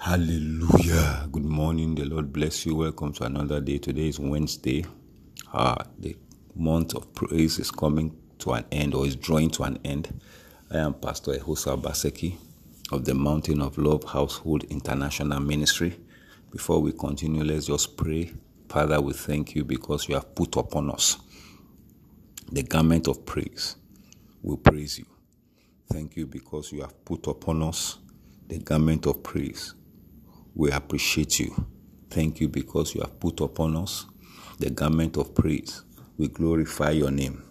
Hallelujah. Good morning. The Lord bless you. Welcome to another day. Today is Wednesday. Uh, the month of praise is coming to an end or is drawing to an end. I am Pastor Ehosa Baseki of the Mountain of Love Household International Ministry. Before we continue, let's just pray. Father, we thank you because you have put upon us the garment of praise. We praise you. Thank you because you have put upon us the garment of praise. We appreciate you. Thank you because you have put upon us the garment of praise. We glorify your name.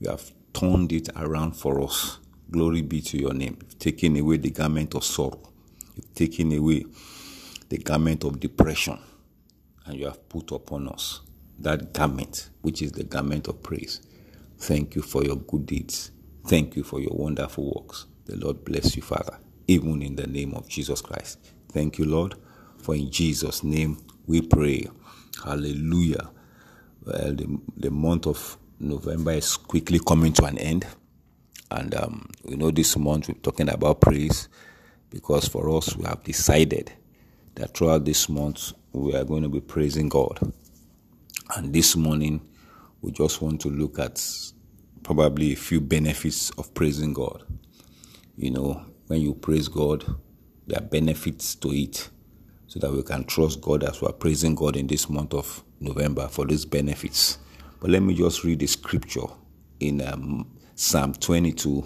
You have turned it around for us. Glory be to your name. You've taken away the garment of sorrow. You've taken away the garment of depression. And you have put upon us that garment, which is the garment of praise. Thank you for your good deeds. Thank you for your wonderful works. The Lord bless you, Father, even in the name of Jesus Christ. Thank you, Lord, for in Jesus' name we pray. Hallelujah. Well, the, the month of November is quickly coming to an end. And um, we know this month we're talking about praise because for us we have decided that throughout this month we are going to be praising God. And this morning we just want to look at probably a few benefits of praising God. You know, when you praise God, there are benefits to it so that we can trust God as we are praising God in this month of November for these benefits. But let me just read the scripture in um, Psalm 22,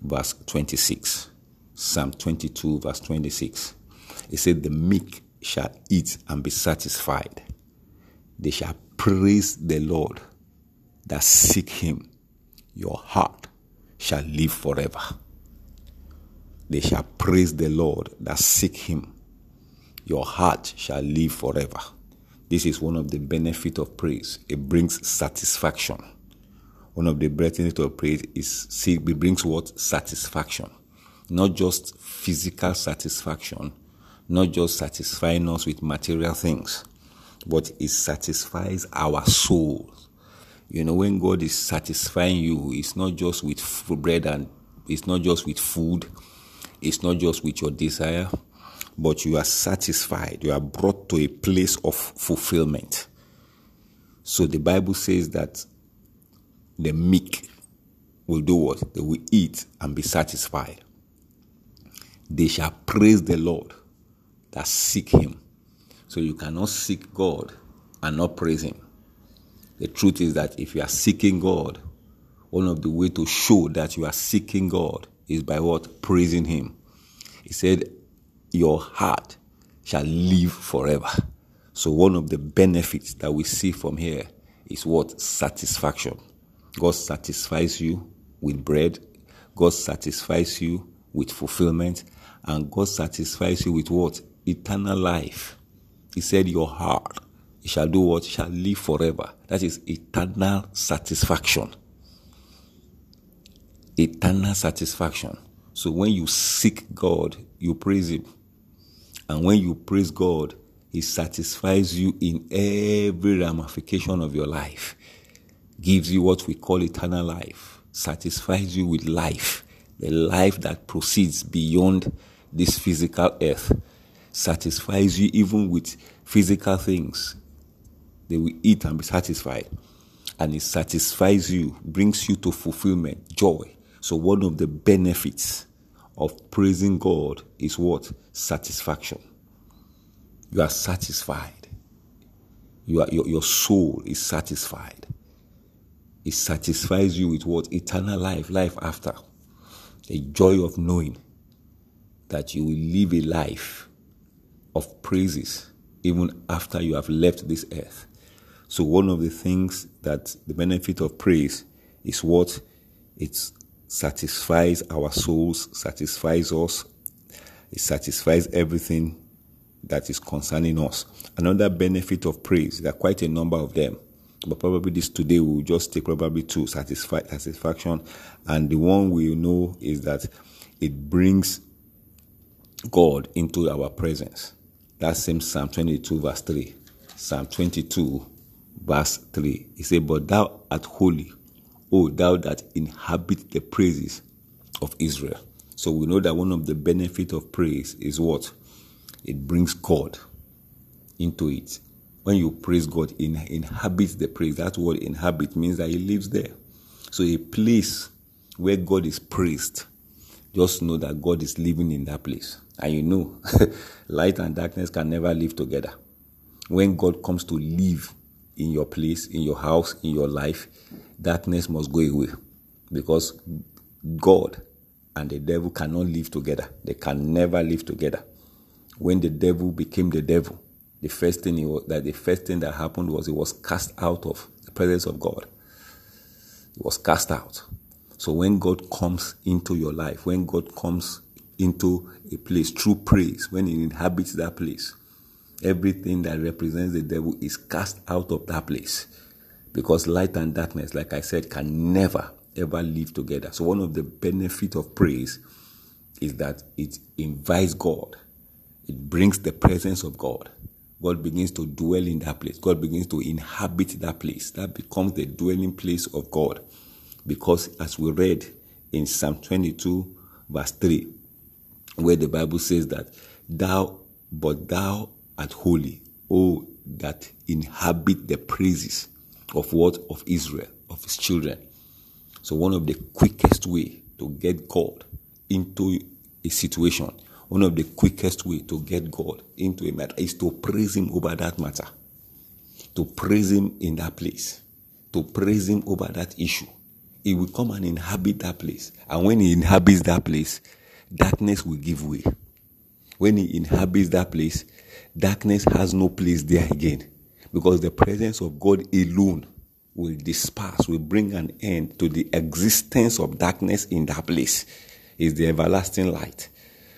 verse 26. Psalm 22, verse 26. It said, The meek shall eat and be satisfied. They shall praise the Lord that seek him. Your heart shall live forever. They shall praise the Lord that seek him. Your heart shall live forever. This is one of the benefits of praise. It brings satisfaction. One of the benefits of praise is see, it brings what? Satisfaction. Not just physical satisfaction, not just satisfying us with material things, but it satisfies our souls. You know, when God is satisfying you, it's not just with bread and it's not just with food, it's not just with your desire, but you are satisfied. You are brought to a place of fulfillment. So the Bible says that the meek will do what? They will eat and be satisfied. They shall praise the Lord that seek him. So you cannot seek God and not praise him. The truth is that if you are seeking God, one of the way to show that you are seeking God is by what? Praising him. He said, Your heart shall live forever. So one of the benefits that we see from here is what? Satisfaction. God satisfies you with bread. God satisfies you with fulfillment. And God satisfies you with what? Eternal life. He said, Your heart shall do what? Shall live forever. That is eternal satisfaction. Eternal satisfaction. So when you seek God, you praise Him. And when you praise God, He satisfies you in every ramification of your life. Gives you what we call eternal life. Satisfies you with life. The life that proceeds beyond this physical earth. Satisfies you even with physical things. They will eat and be satisfied. And it satisfies you, brings you to fulfillment, joy. So one of the benefits of praising God is what? Satisfaction. You are satisfied. You are, your, your soul is satisfied. It satisfies you with what? Eternal life, life after. The joy of knowing that you will live a life of praises even after you have left this earth. So, one of the things that the benefit of praise is what? It's satisfies our souls, satisfies us, it satisfies everything that is concerning us. Another benefit of praise, there are quite a number of them, but probably this today we'll just take probably two satisfy, satisfaction, and the one we know is that it brings God into our presence. That same Psalm 22, verse 3. Psalm 22, verse 3. He said, But thou art holy, O thou that inhabit the praises of Israel. So we know that one of the benefits of praise is what? it brings God into it. When you praise God, in, inhabits the praise. That word inhabit means that He lives there. So a place where God is praised, just know that God is living in that place. And you know, light and darkness can never live together. When God comes to live in your place, in your house, in your life, darkness must go away. Because God and the devil cannot live together. They can never live together. When the devil became the devil, the first thing was, that the first thing that happened was he was cast out of the presence of God. He was cast out. So when God comes into your life, when God comes into a place through praise, when he inhabits that place, everything that represents the devil is cast out of that place. Because light and darkness, like I said, can never ever live together. So one of the benefits of praise is that it invites God. It brings the presence of God. God begins to dwell in that place. God begins to inhabit that place. That becomes the dwelling place of God. Because as we read in Psalm 22, verse 3, where the Bible says that, Thou, but thou art holy, O that inhabit the praises of what? Of Israel, of his children. So one of the quickest way to get God into a situation, one of the quickest way to get God into a matter is to praise him over that matter. To praise him in that place. To praise him over that issue. He will come and inhabit that place. And when he inhabits that place, darkness will give way. When he inhabits that place, darkness has no place there again. Because the presence of God alone will disperse, will bring an end to the existence of darkness in that place. Is the everlasting light.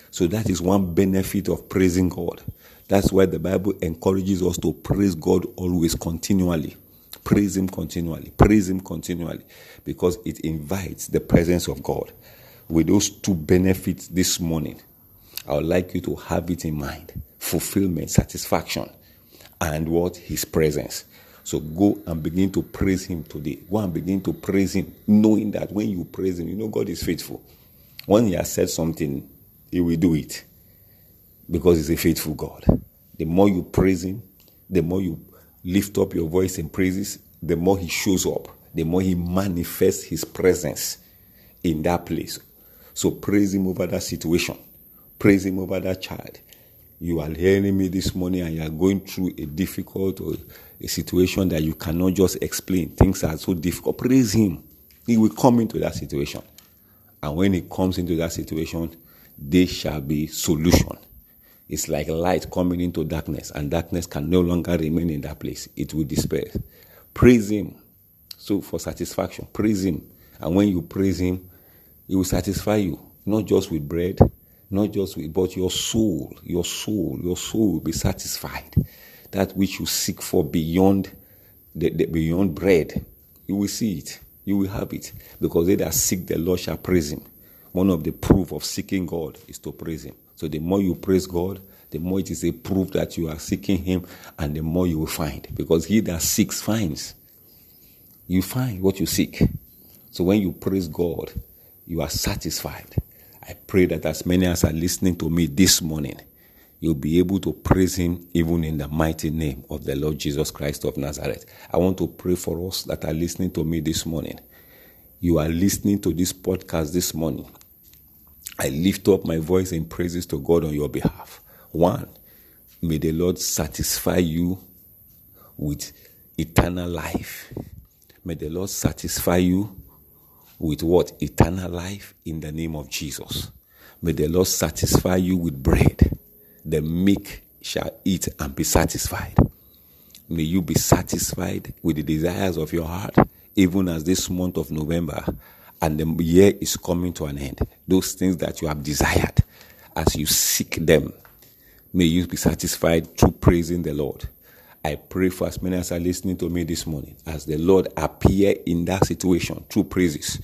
So that is one benefit of praising God. That's why the Bible encourages us to praise God always continually. Praise Him continually. Praise Him continually. Because it invites the presence of God. With those two benefits this morning, I would like you to have it in mind fulfillment, satisfaction, and what? His presence. So go and begin to praise Him today. Go and begin to praise Him, knowing that when you praise Him, you know God is faithful. When He has said something, He will do it because He's a faithful God. The more you praise Him, the more you lift up your voice in praises, the more He shows up, the more He manifests His presence in that place. So praise Him over that situation, praise Him over that child. You are hearing me this morning and you are going through a difficult or a situation that you cannot just explain. Things are so difficult. Praise Him. He will come into that situation. And when He comes into that situation, there shall be solution. It's like light coming into darkness, and darkness can no longer remain in that place. It will disperse. Praise Him. So, for satisfaction, praise Him. And when you praise Him, He will satisfy you, not just with bread, not just but your soul, your soul, your soul will be satisfied that which you seek for beyond the, the, beyond bread, you will see it. You will have it. Because they that seek the Lord shall praise him. One of the proof of seeking God is to praise him. So the more you praise God, the more it is a proof that you are seeking him, and the more you will find. Because he that seeks finds. You find what you seek. So when you praise God, you are satisfied. I pray that as many as are listening to me this morning, you'll be able to praise him even in the mighty name of the Lord Jesus Christ of Nazareth. I want to pray for us that are listening to me this morning. You are listening to this podcast this morning. I lift up my voice in praises to God on your behalf. One, may the Lord satisfy you with eternal life. May the Lord satisfy you with what? Eternal life in the name of Jesus. May the Lord satisfy you with bread the meek shall eat and be satisfied. May you be satisfied with the desires of your heart, even as this month of November and the year is coming to an end. Those things that you have desired, as you seek them, may you be satisfied through praising the Lord. I pray for as many as are listening to me this morning, as the Lord appear in that situation through praises,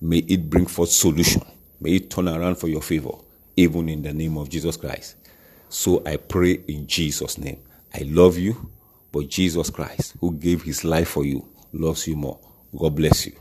may it bring forth solution. May it turn around for your favor, even in the name of Jesus Christ. So I pray in Jesus' name. I love you, but Jesus Christ, who gave his life for you, loves you more. God bless you.